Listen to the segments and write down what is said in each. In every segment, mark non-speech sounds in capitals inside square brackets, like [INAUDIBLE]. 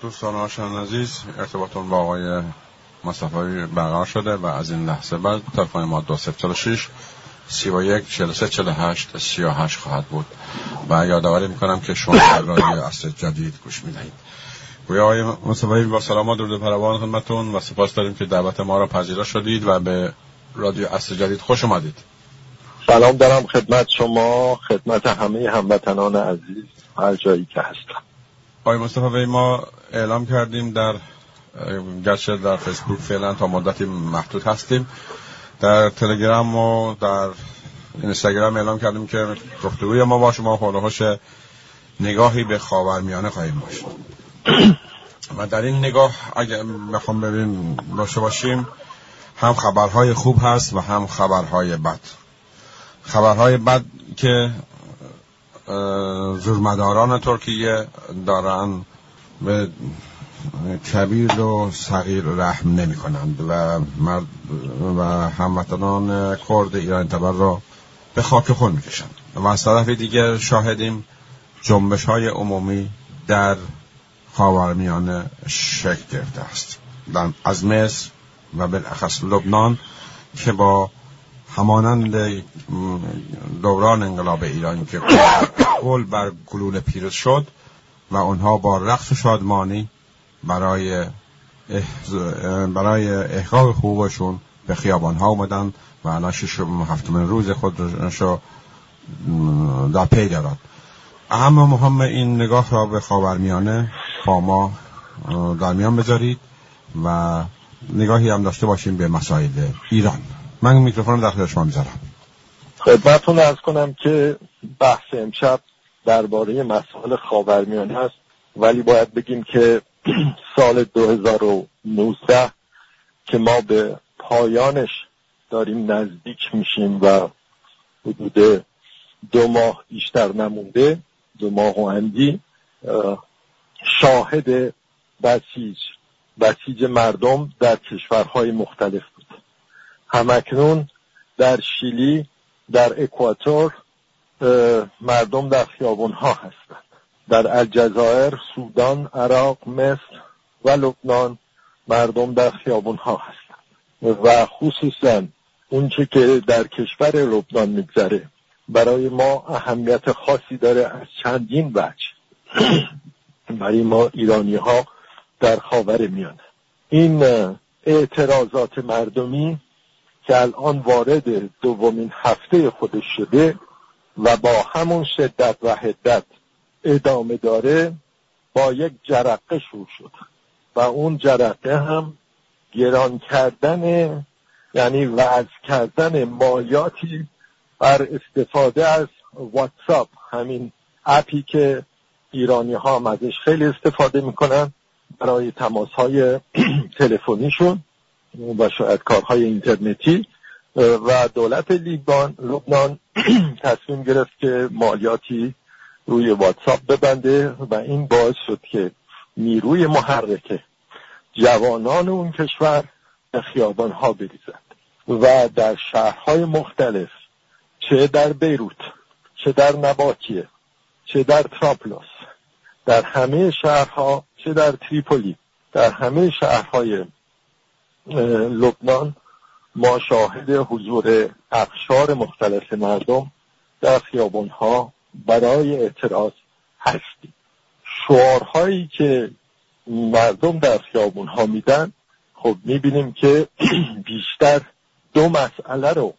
دوستان آشان عزیز ارتباطون با آقای مصطفی برقرار شده و از این لحظه بعد تلفن ما دو سفت شیش سی و یک چل سه چل هشت سی و هشت خواهد بود و یادآوری می‌کنم که شما در رادیو اصل جدید گوش می‌دهید. گویا آقای مصطفی با سلامات درود پروان خدمتون و سپاس داریم که دعوت ما را پذیرا شدید و به رادیو اصل جدید خوش اومدید. سلام دارم خدمت شما خدمت همه هموطنان عزیز هر جایی که هستم. آقای مصطفی ما اعلام کردیم در گرچه در فیسبوک فعلا تا مدتی محدود هستیم در تلگرام و در اینستاگرام اعلام کردیم که گفتگوی ما با شما حول نگاهی به خاورمیانه خواهیم باشد و در این نگاه اگر بخوام ببین داشته باشیم هم خبرهای خوب هست و هم خبرهای بد. خبرهای بد که زورمداران ترکیه دارن به کبیر و صغیر رحم نمی کنند و, مرد و هموطنان کرد ایران تبر را به خاک خون می کشند و از طرف دیگر شاهدیم جنبش های عمومی در خاورمیانه شکل گرفته است. از مصر و بالاخص لبنان که با همانند دوران انقلاب ایرانی که [COUGHS] گل بر گلول پیروز شد و آنها با رقص شادمانی برای برای احقاق حقوقشون به خیابان ها اومدن و الان شش هفتمین روز خود رو در پی دارد. اما مهم این نگاه را به خاورمیانه با ما در میان بذارید و نگاهی هم داشته باشیم به مسائل ایران. من میکروفون در شما می‌ذارم. خدمتتون ارز کنم که بحث امشب درباره مسائل خاورمیانه است ولی باید بگیم که سال 2019 که ما به پایانش داریم نزدیک میشیم و حدود دو ماه بیشتر نمونده دو ماه و اندی شاهد بسیج بسیج مردم در کشورهای مختلف. همکنون در شیلی در اکواتور مردم در خیابون ها هستند. در الجزایر سودان عراق مصر و لبنان مردم در خیابون ها هستند. و خصوصا اونچه که در کشور لبنان میگذره برای ما اهمیت خاصی داره از چندین وجه. [CLEARS THROAT] برای ما ایرانی ها در خاور میانه. این اعتراضات مردمی که الان وارد دومین هفته خودش شده و با همون شدت و حدت ادامه داره با یک جرقه شروع شد. و اون جرقه هم گران کردن یعنی وضع کردن مالیاتی بر استفاده از واتساپ همین اپی که ایرانی ها هم ازش خیلی استفاده می‌کنن برای تماس های [CLEARS THROAT] تلفنیشون. و شاید کارهای اینترنتی و دولت لیبان لبنان [CLEARS THROAT] تصمیم گرفت که مالیاتی روی واتساپ ببنده و این باعث شد که نیروی محرکه جوانان اون کشور به خیابان ها بریزند. و در شهرهای مختلف چه در بیروت چه در نباتیه چه در تراپلوس در همه شهرها چه در تریپولی در همه شهرهای لبنان ما شاهد حضور اقشار مختلف مردم در خیابانها برای اعتراض هستیم. شعارهایی که مردم در خیابانها میدن خب می‌بینیم که [CLEARS THROAT] بیشتر دو مسئله رو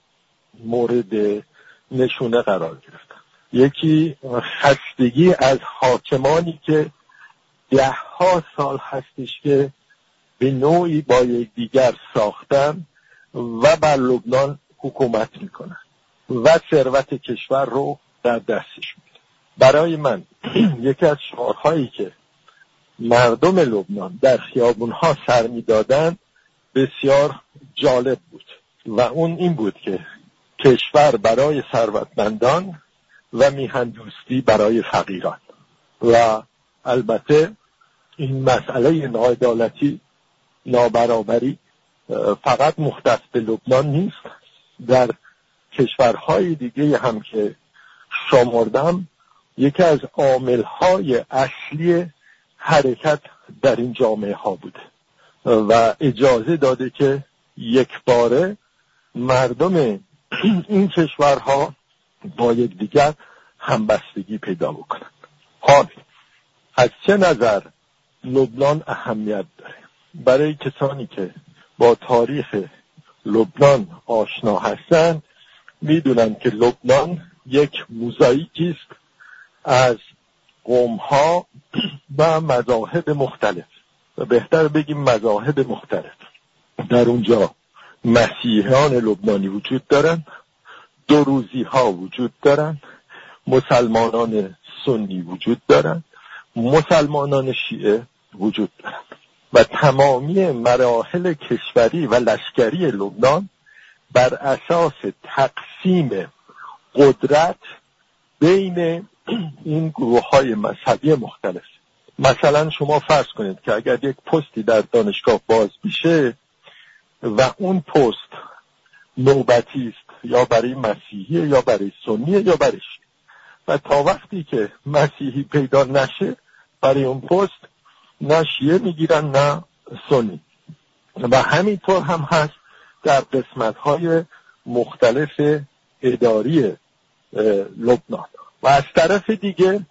مورد نشونه قرار گرفتن. یکی خستگی از حاکمانی که ده ها سال هستش که به نوعی با یکدیگر ساختن و بر لبنان حکومت می‌کنن و ثروت کشور رو در دستش میده برای من [CLEARS THROAT] یکی از شعارهایی که مردم لبنان در خیابونها سر می‌دادن بسیار جالب بود و اون این بود که کشور برای ثروتمندان و میهن دوستی برای فقیران. و البته این مسئله ناعدالتی نابرابری فقط مختص به لبنان نیست. در کشورهای دیگه هم که شمردم یکی از عاملهای اصلی حرکت در این جامعه ها بوده و اجازه داده که یک باره مردم این کشورها با یکدیگر همبستگی پیدا بکنند حال از چه نظر لبنان اهمیت داره؟ برای کسانی که با تاریخ لبنان آشنا هستند می‌دونند که لبنان یک موزاییکی است از قومها و مذاهب مختلف. و بهتر بگیم مذاهب مختلف. در اونجا مسیحیان لبنانی وجود دارند دروزی ها وجود دارند مسلمانان سنی وجود دارند مسلمانان شیعه وجود دارند. و تمامی مراحل کشوری و لشکری لبنان بر اساس تقسیم قدرت بین این گروه های مذهبی مختلف. مثلا شما فرض کنید که اگر یک پستی در دانشگاه باز میشه و اون پست نوبتی است یا برای مسیحی یا برای سنی یا برای و تا وقتی که مسیحی پیدا نشه برای اون پست نه شیعه می‌گیرن نه سنی. و همینطور هم هست در قسمت های مختلف اداری لبنان. و از طرف دیگه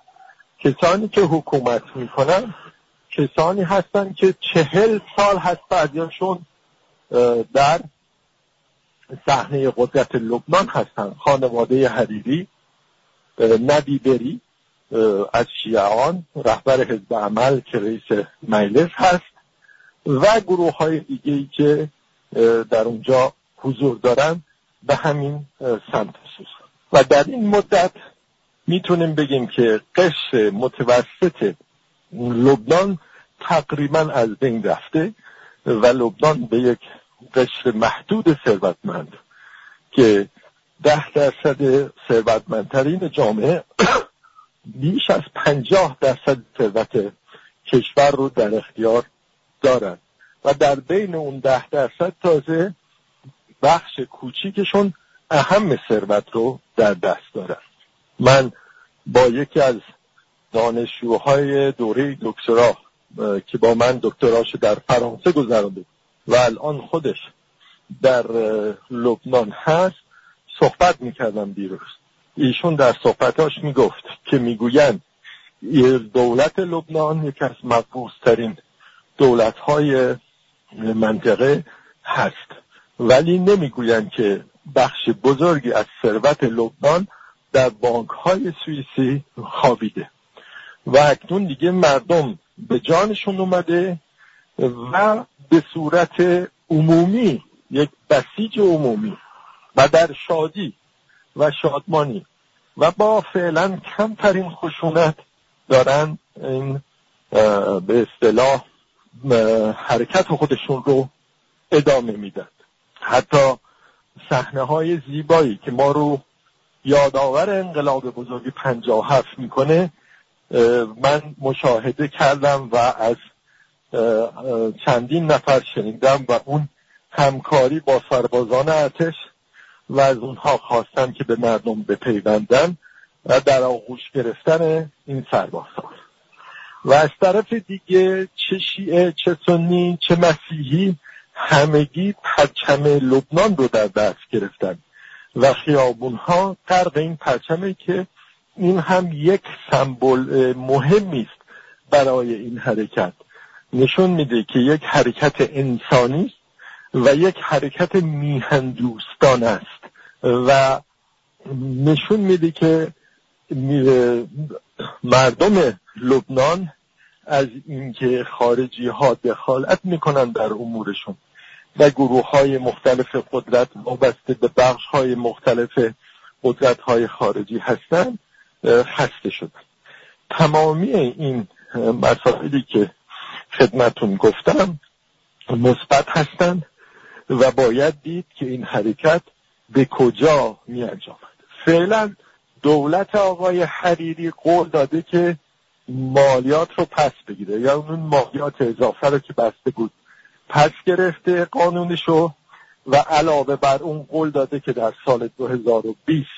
کسانی که حکومت می‌کنن کسانی هستن که چهل سال هست بعدیاشون در صحنه قدرت لبنان هستن. خانواده حریری نبی بری. از شیعان رهبر حزب عمل که رئیس مجلس هست و گروه های دیگه ای که در اونجا حضور دارن به همین سمت و در این مدت می‌تونیم بگیم که قشر متوسط لبنان تقریبا از بین رفته و لبنان به یک قشر محدود ثروتمند که ده درصد ثروتمندترین جامعه بیش از پنجاه درصد ثروت کشور رو در اختیار دارند و در بین اون ده درصد تازه بخش کوچیکشون اهم ثروت رو در دست دارن. من با یکی از دانشجوهای دوره دکترا که با من دکتراش در فرانسه گذرانده و الان خودش در لبنان هست صحبت می‌کردم دیروز. ایشون در صحبتاش می‌گفت که می‌گویند دولت لبنان یکی از مقبوضترین دولت های منطقه هست. ولی نمی‌گویند که بخش بزرگی از ثروت لبنان در بانک های سوئیسی خوابیده. و اکنون دیگه مردم به جانشون اومده و به صورت عمومی یک بسیج عمومی و در شادی و شادمانی. و با فعلا کمترین خشونت دارن این به اصطلاح حرکت خودشون رو ادامه میدن. حتی صحنه های زیبایی که ما رو یادآور انقلاب پنجاه هفت می‌کنه من مشاهده کردم و از چندین نفر شنیدم و اون همکاری با سربازان ارتش و از اونها خواستم که به مردم بپیوندن و در آغوش گرفتن این سربازان و از طرف دیگه چه شیعه چه سنی چه مسیحی همگی پرچم لبنان رو در دست گرفتن. و خیابون ها غرق این پرچمه که این هم یک سمبل مهمی است برای این حرکت. نشون میده که یک حرکت انسانی و یک حرکت میهندوستان است و نشون میده که مردم لبنان از اینکه خارجی ها دخالت می‌کنن در امورشون و گروه های مختلف قدرت وابسته به بخش های مختلف قدرت های خارجی هستند خسته شدن. تمامی این مسائلی که خدمتون گفتم مثبت هستند و باید دید که این حرکت به کجا می انجامد. فعلا دولت آقای حریری قول داده که مالیات رو پس بگیره. یا اون مالیات اضافه رو که بسته بود پس گرفته قانونشو و علاوه بر اون قول داده که در سال 2020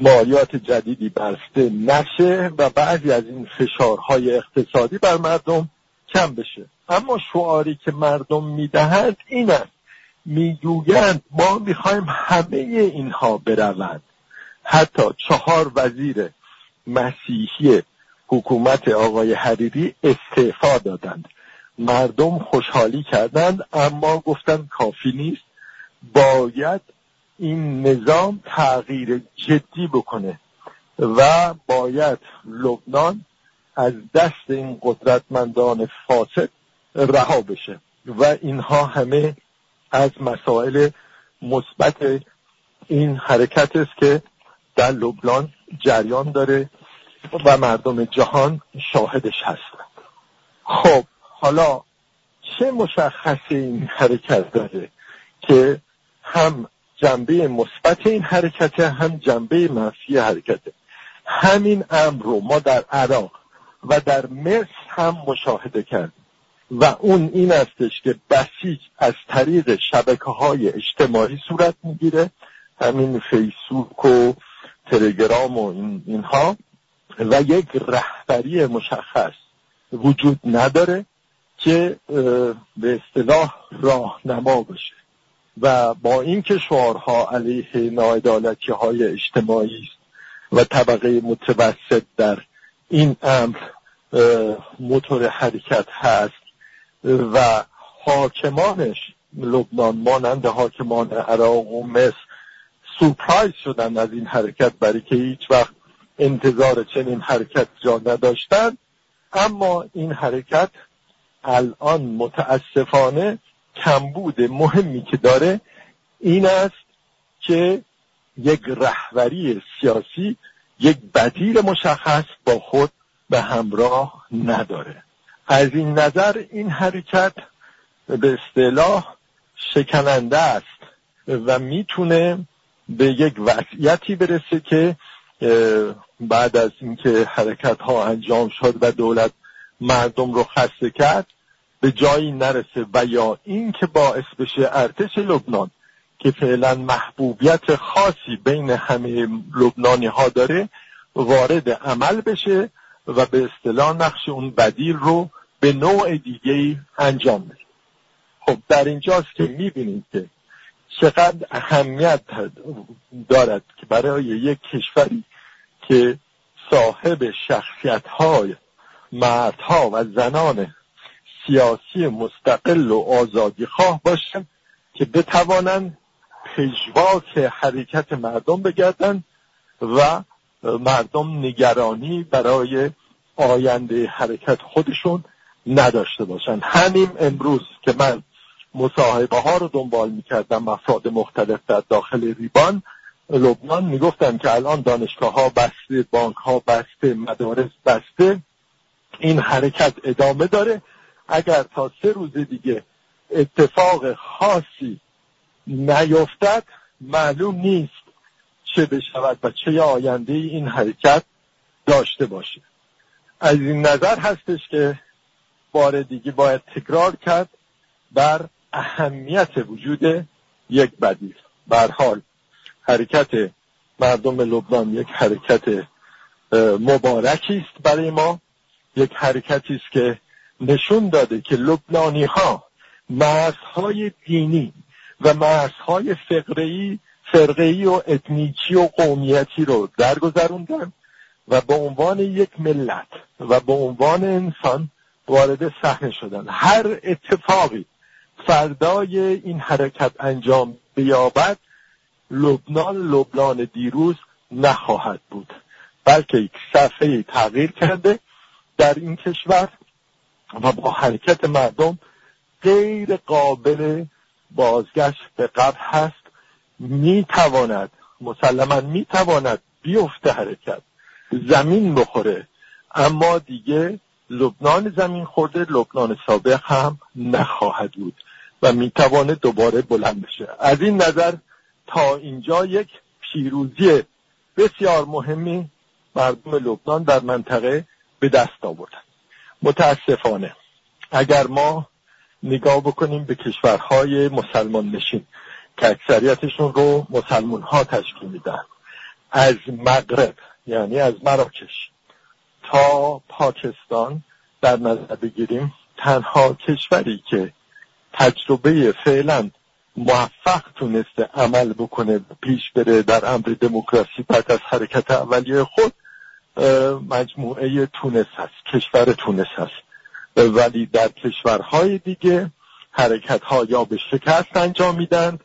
مالیات جدیدی بسته نشه و بعضی از این فشارهای اقتصادی بر مردم کم بشه. اما شعاری که مردم می‌دهند این است. می‌گویند ما می‌خوایم همه اینها بروند. حتی چهار وزیر مسیحی حکومت آقای حریری استعفا دادند. مردم خوشحالی کردند اما گفتند کافی نیست. باید این نظام تغییر جدی بکنه و باید لبنان از دست این قدرتمندان فاسد رها بشه. و اینها همه از مسائل مثبت این حرکت است که در لبنان جریان داره و مردم جهان شاهدش هستند خب حالا چه مشخص این حرکت داره که هم جنبه مثبت این حرکت هم جنبه منفی حرکت؟ همین امر رو ما در عراق و در مصر هم مشاهده کردیم. و اون این استش که بسیج از طریق شبکه های اجتماعی صورت می‌گیره همین فیسبوک و تلگرام و این اینها و یک رهبری مشخص وجود نداره که به اصطلاح راهنما بشه و با اینکه شعارها علیه ناعدالتی های اجتماعی است و طبقه متوسط در این امر موتور حرکت هست و حاکمانش لبنان مانند حاکمان عراق و مصر سورپرایز شدن از این حرکت برای که هیچ وقت انتظار چنین حرکت جا نداشتند اما این حرکت الان متاسفانه کمبود مهمی که داره این است که یک رهبری سیاسی یک بدیل مشخص با خود به همراه نداره. از این نظر این حرکت به اصطلاح شکننده است و می‌تونه به یک وضعیتی برسه که بعد از اینکه حرکت ها انجام شد و دولت مردم رو خسته کرد به جایی نرسه و یا این که باعث بشه ارتش لبنان که فعلا محبوبیت خاصی بین همه لبنانی ها داره وارد عمل بشه و به اصطلاح نقش اون بدیل رو به نوع دیگه انجام بده خب در اینجاست که می‌بینید که چقدر اهمیت دارد که برای یک کشوری که صاحب شخصیت های مردها و زنان سیاسی مستقل و آزادی خواه باشند که بتوانند پژواک حرکت مردم بگردند و مردم نگرانی برای آینده حرکت خودشون نداشته باشند همین امروز که من مصاحبه ها رو دنبال می‌کردم افراد مختلف در داخل ریبان لبنان می‌گفتن که الان دانشگاه ها بسته بانک ها بسته مدارس بسته. این حرکت ادامه داره. اگر تا سه روز دیگه اتفاق خاصی نیفتد معلوم نیست چه بشود و چه آینده این حرکت داشته باشه. از این نظر هستش که بار دیگه باید تکرار کرد بر اهمیت وجود یک بدیل. بر حال حرکت مردم لبنان یک حرکت مبارکی است برای ما. یک حرکتی است که نشون داده که لبنانی ها مرزهای دینی و مرزهای فقرهی فرقهی و اتنیکی و قومیتی رو درگذروندن و به عنوان یک ملت و به عنوان انسان وارد صحنه شدن. هر اتفاقی فردای این حرکت انجام بیابد لبنان لبنان دیروز نخواهد بود. بلکه یک صفحه تغییر کرده در این کشور و با حرکت مردم غیر قابل بازگشت به قبل هست. می‌تواند مسلما می‌تواند بیفته حرکت. زمین بخوره. اما دیگه لبنان زمین خورده لبنان سابق هم نخواهد بود و می‌تواند دوباره بلند بشه. از این نظر تا اینجا یک پیروزی بسیار مهمی مردم لبنان در منطقه به دست آوردن. متاسفانه اگر ما نگاه بکنیم به کشورهای مسلمان نشین که اکثریتشون رو مسلمان ها تشکیل میدن. از مغرب یعنی از مراکش تا پاکستان در نظر بگیریم تنها کشوری که تجربه فعلا موفق تونسته عمل بکنه پیش بره در امر دموکراسی بعد از حرکت اولیه خود مجموعه تونس هست کشور تونس هست. ولی در کشورهای دیگه حرکت ها یا به شکست انجام میدن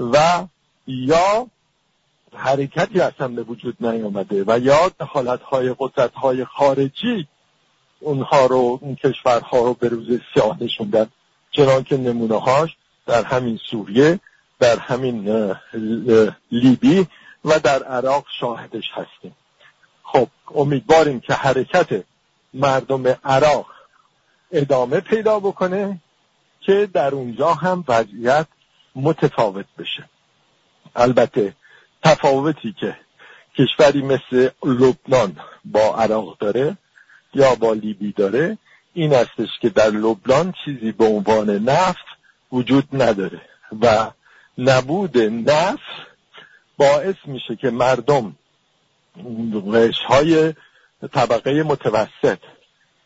و یا حرکتی اصلا به وجود نیامده و یا دخالت های قدرت های خارجی اونها رو اون کشورها رو به روز سیاه نشوندن چنان که نمونه هاش در همین سوریه در همین لیبی و در عراق شاهدش هستیم. خب امیدواریم که حرکت مردم عراق ادامه پیدا بکنه که در اونجا هم وضعیت متفاوت بشه. البته تفاوتی که کشوری مثل لبنان با عراق داره یا با لیبی داره این استش که در لبنان چیزی به عنوان نفت وجود نداره و نبود نفت باعث میشه که مردم های طبقه متوسط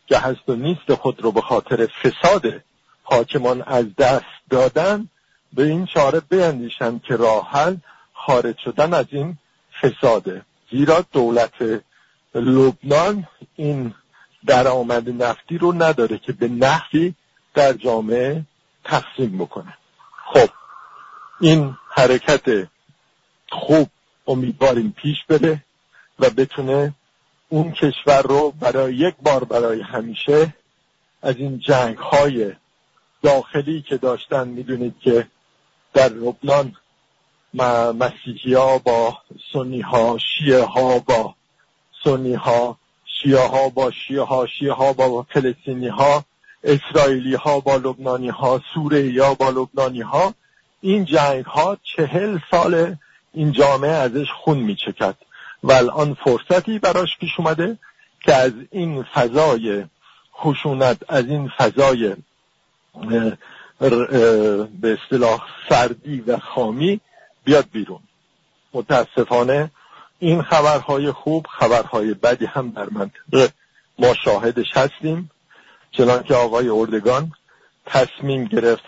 که هست و نیست خود رو به خاطر فساد حاکمان از دست دادن به این چاره بیندیشن که راحل خارج شدن از این فساده. زیرا دولت لبنان این درآمد نفتی رو نداره که به نحوی در جامعه تقسیم بکنه. خب این حرکت خوب امیدواریم پیش بره و بتونه اون کشور رو برای یک بار برای همیشه از این جنگ های داخلی که داشتن می‌دونید که در لبنان مسیحی ها با سنی ها شیعه ها با سنی ها شیعه ها با شیعه ها شیعه ها با فلسطینی ها اسرائیلی ها با لبنانی ها سوره ها با لبنانی ها این جنگ ها چهل سال این جامعه ازش خون میچکد و الان فرصتی براش پیش اومده که از این فضای خشونت از این فضای به اصطلاح سردی و خامی بیاد بیرون. متاسفانه این خبرهای خوب خبرهای بدی هم در منطقه ما شاهدش هستیم. چنان که آقای اردگان تصمیم گرفت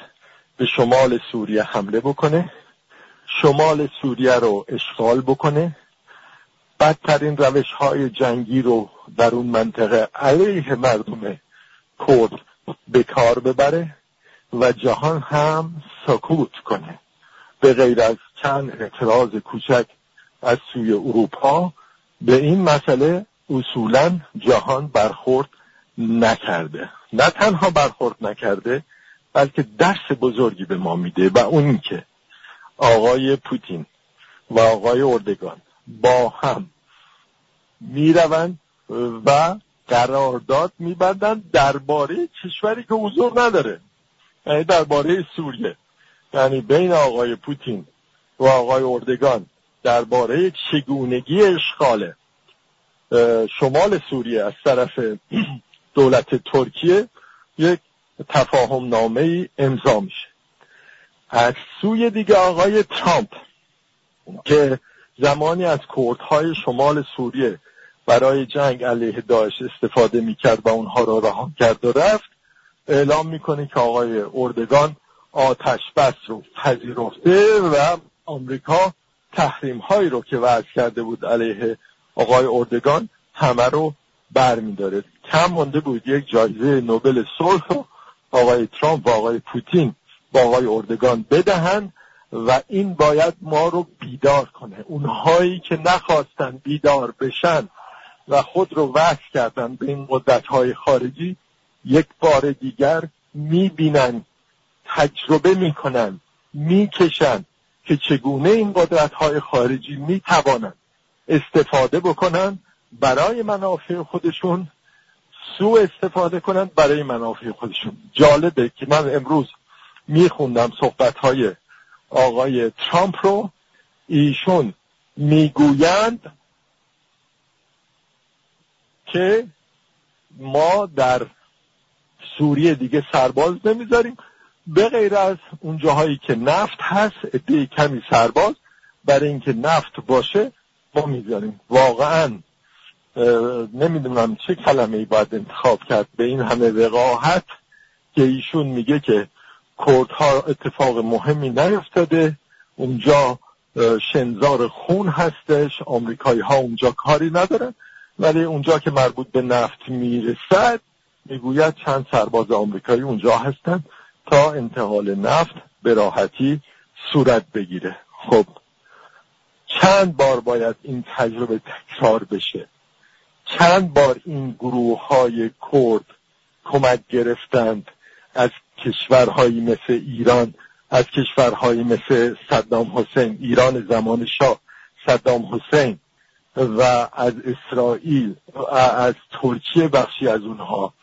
به شمال سوریه حمله بکنه شمال سوریه رو اشغال بکنه. بدترین روش های جنگی رو در اون منطقه علیه مردم کرد به کار ببره. و جهان هم سکوت کنه. به غیر از چند اعتراض کوچک از سوی اروپا به این مسئله اصولا جهان برخورد نکرده. نه تنها برخورد نکرده بلکه درس بزرگی به ما میده و اون که آقای پوتین و آقای اردگان با هم می‌روند و قرارداد میبندند درباره کشوری که حضور نداره. یعنی درباره سوریه. یعنی بین آقای پوتین و آقای اردگان درباره چگونگی اشغال شمال سوریه از طرف [CLEARS THROAT] دولت ترکیه یک تفاهم نامه ای امضا میشه. از سوی دیگه آقای ترامپ که زمانی از کردهای شمال سوریه برای جنگ علیه داعش استفاده می‌کرد و اونها را رها کرد و رفت اعلام می‌کنه که آقای اردگان آتش بس رو پذیرفته و آمریکا تحریم هایی رو که وضع کرده بود علیه آقای اردگان همه رو برمیداره. کم مونده بود یک جایزه نوبل صلح رو آقای ترامپ و آقای پوتین با آقای اردگان بدهند و این باید ما رو بیدار کنه. اونهایی که نخواستن بیدار بشن و خود رو وحش کردن به این قدرت های خارجی یک بار دیگر می‌بینن تجربه می‌کنن می‌کشن که چگونه این قدرت های خارجی می‌توانند استفاده بکنن برای منافع خودشون سو استفاده کنند برای منافع خودشون. جالبه که من امروز میخوندم صحبت های آقای ترامپ رو. ایشون می‌گویند که ما در سوریه دیگه سرباز نمی‌ذاریم. به غیر از اون جاهایی که نفت هست عده کمی سرباز برای اینکه نفت باشه ما می‌ذاریم. واقعا نمی‌دونم چه کلمه ای باید انتخاب کرد به این همه وقاحت که ایشون میگه که کردها اتفاق مهمی نیفتاده. اونجا شنزار خون هستش. آمریکایی ها اونجا کاری ندارن. ولی اونجا که مربوط به نفت می‌رسد می‌گوید چند سرباز آمریکایی اونجا هستند تا انتقال نفت به راحتی صورت بگیره. خب چند بار باید این تجربه تکرار بشه؟ چند بار این گروه های کرد کمک گرفتند از کشورهایی مثل ایران از کشورهایی مثل صدام حسین ایران زمان شاه صدام حسین و از اسرائیل از ترکیه بخشی از اونها.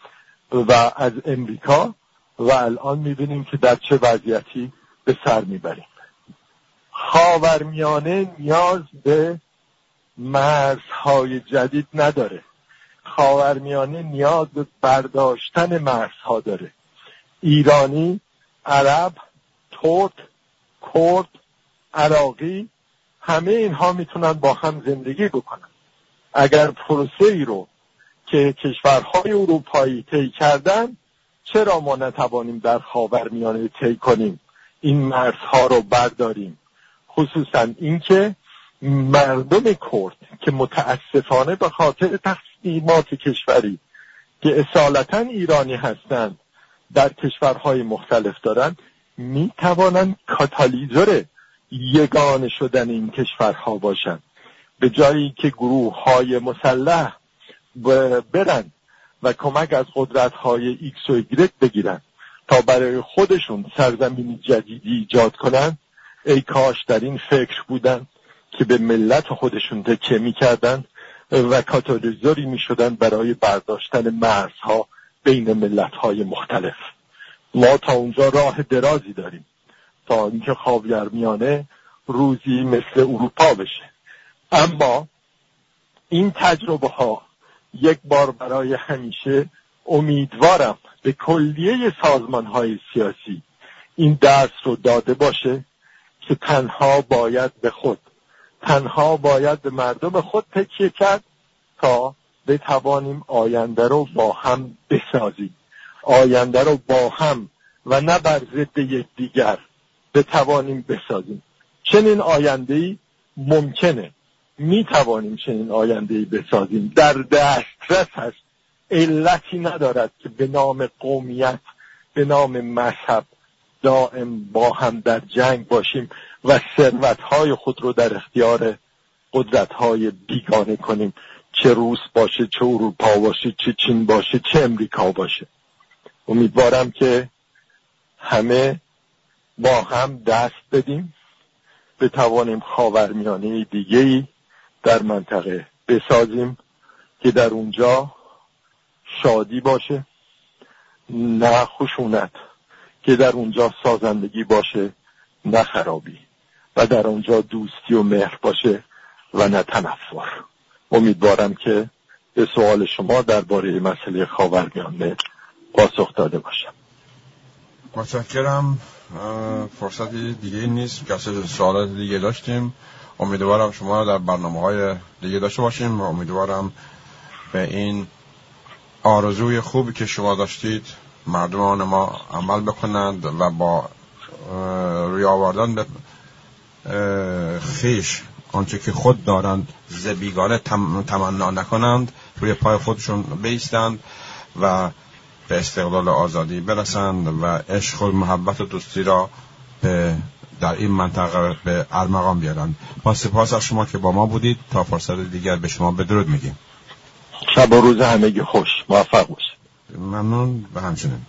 و از امریکا و الان می‌بینیم که در چه وضعیتی به سر می‌بریم. خاورمیانه نیاز به مرزهای جدید نداره. خاورمیانه نیاز به برداشتن مرزها داره. ایرانی عرب ترک کرد عراقی همه اینها می‌تونن با هم زندگی بکنن. اگر پروسه ای رو که کشورهای اروپایی طی کردن چرا ما نتوانیم در خاورمیانه طی کنیم؟ این مرزها رو برداریم. خصوصا اینکه مردم کرد که متاسفانه به خاطر تقسیمات کشوری که اصالتا ایرانی هستند در کشورهای مختلف دارند می توانند کاتالیزور یگانه شدن این کشورها باشند. به جایی که گروه های مسلح برن و کمک از قدرت های ایکس و ایگرک بگیرن تا برای خودشون سرزمینی جدیدی ایجاد کنند ای کاش در این فکر بودن که به ملت خودشون تکیه می‌کردن و کاتالیزوری می‌شدن برای برداشتن مرزها بین ملت های مختلف. ما تا اونجا راه درازی داریم. تا اینکه خاورمیانه روزی مثل اروپا بشه. اما این تجربه ها یک بار برای همیشه امیدوارم به کلیه سازمان های سیاسی این درس رو داده باشه که تنها باید به خود تنها باید به مردم خود تکیه کرد تا بتوانیم آینده رو با هم بسازیم. آینده رو با هم و نه بر ضد یکدیگر بتوانیم بسازیم. چنین آینده ای ممکنه. می توانیم چنین آینده ای بسازیم؟ در دسترس هست علتی ندارد که به نام قومیت به نام مذهب دائم با هم در جنگ باشیم و ثروتهای خود رو در اختیار قدرتهای بیگانه کنیم. چه روس باشه چه اروپا باشه چه چین باشه چه امریکا باشه. امیدوارم که همه با هم دست بدیم. بتوانیم خاورمیانه دیگه ای در منطقه بسازیم که در اونجا شادی باشه نه خشونت که در اونجا سازندگی باشه نه خرابی و در اونجا دوستی و مهر باشه و نه تنفر. امیدوارم که به سوال شما درباره مسئله خاورمیانه پاسخ داده باشم. متشکرم. فرصت دیگه نیست. کسی سوالات دیگه داشتیم؟ امیدوارم شما در برنامه های دیگه داشته باشیم و امیدوارم به این آرزوی خوبی که شما داشتید مردمان ما عمل بکنند و با روی آوردن به خیش آنچه که خود دارند زبیگانه تمنا نکنند روی پای خودشون بیستند و به استقلال آزادی برسند و عشق و محبت و دوستی را به در این منطقه به ارمغان بیارند با سپاس از شما که با ما بودید. تا فرصت دیگر به شما بدرود میگیم. شب و روز همگی خوش. موفق باشید. ممنون به همچنین.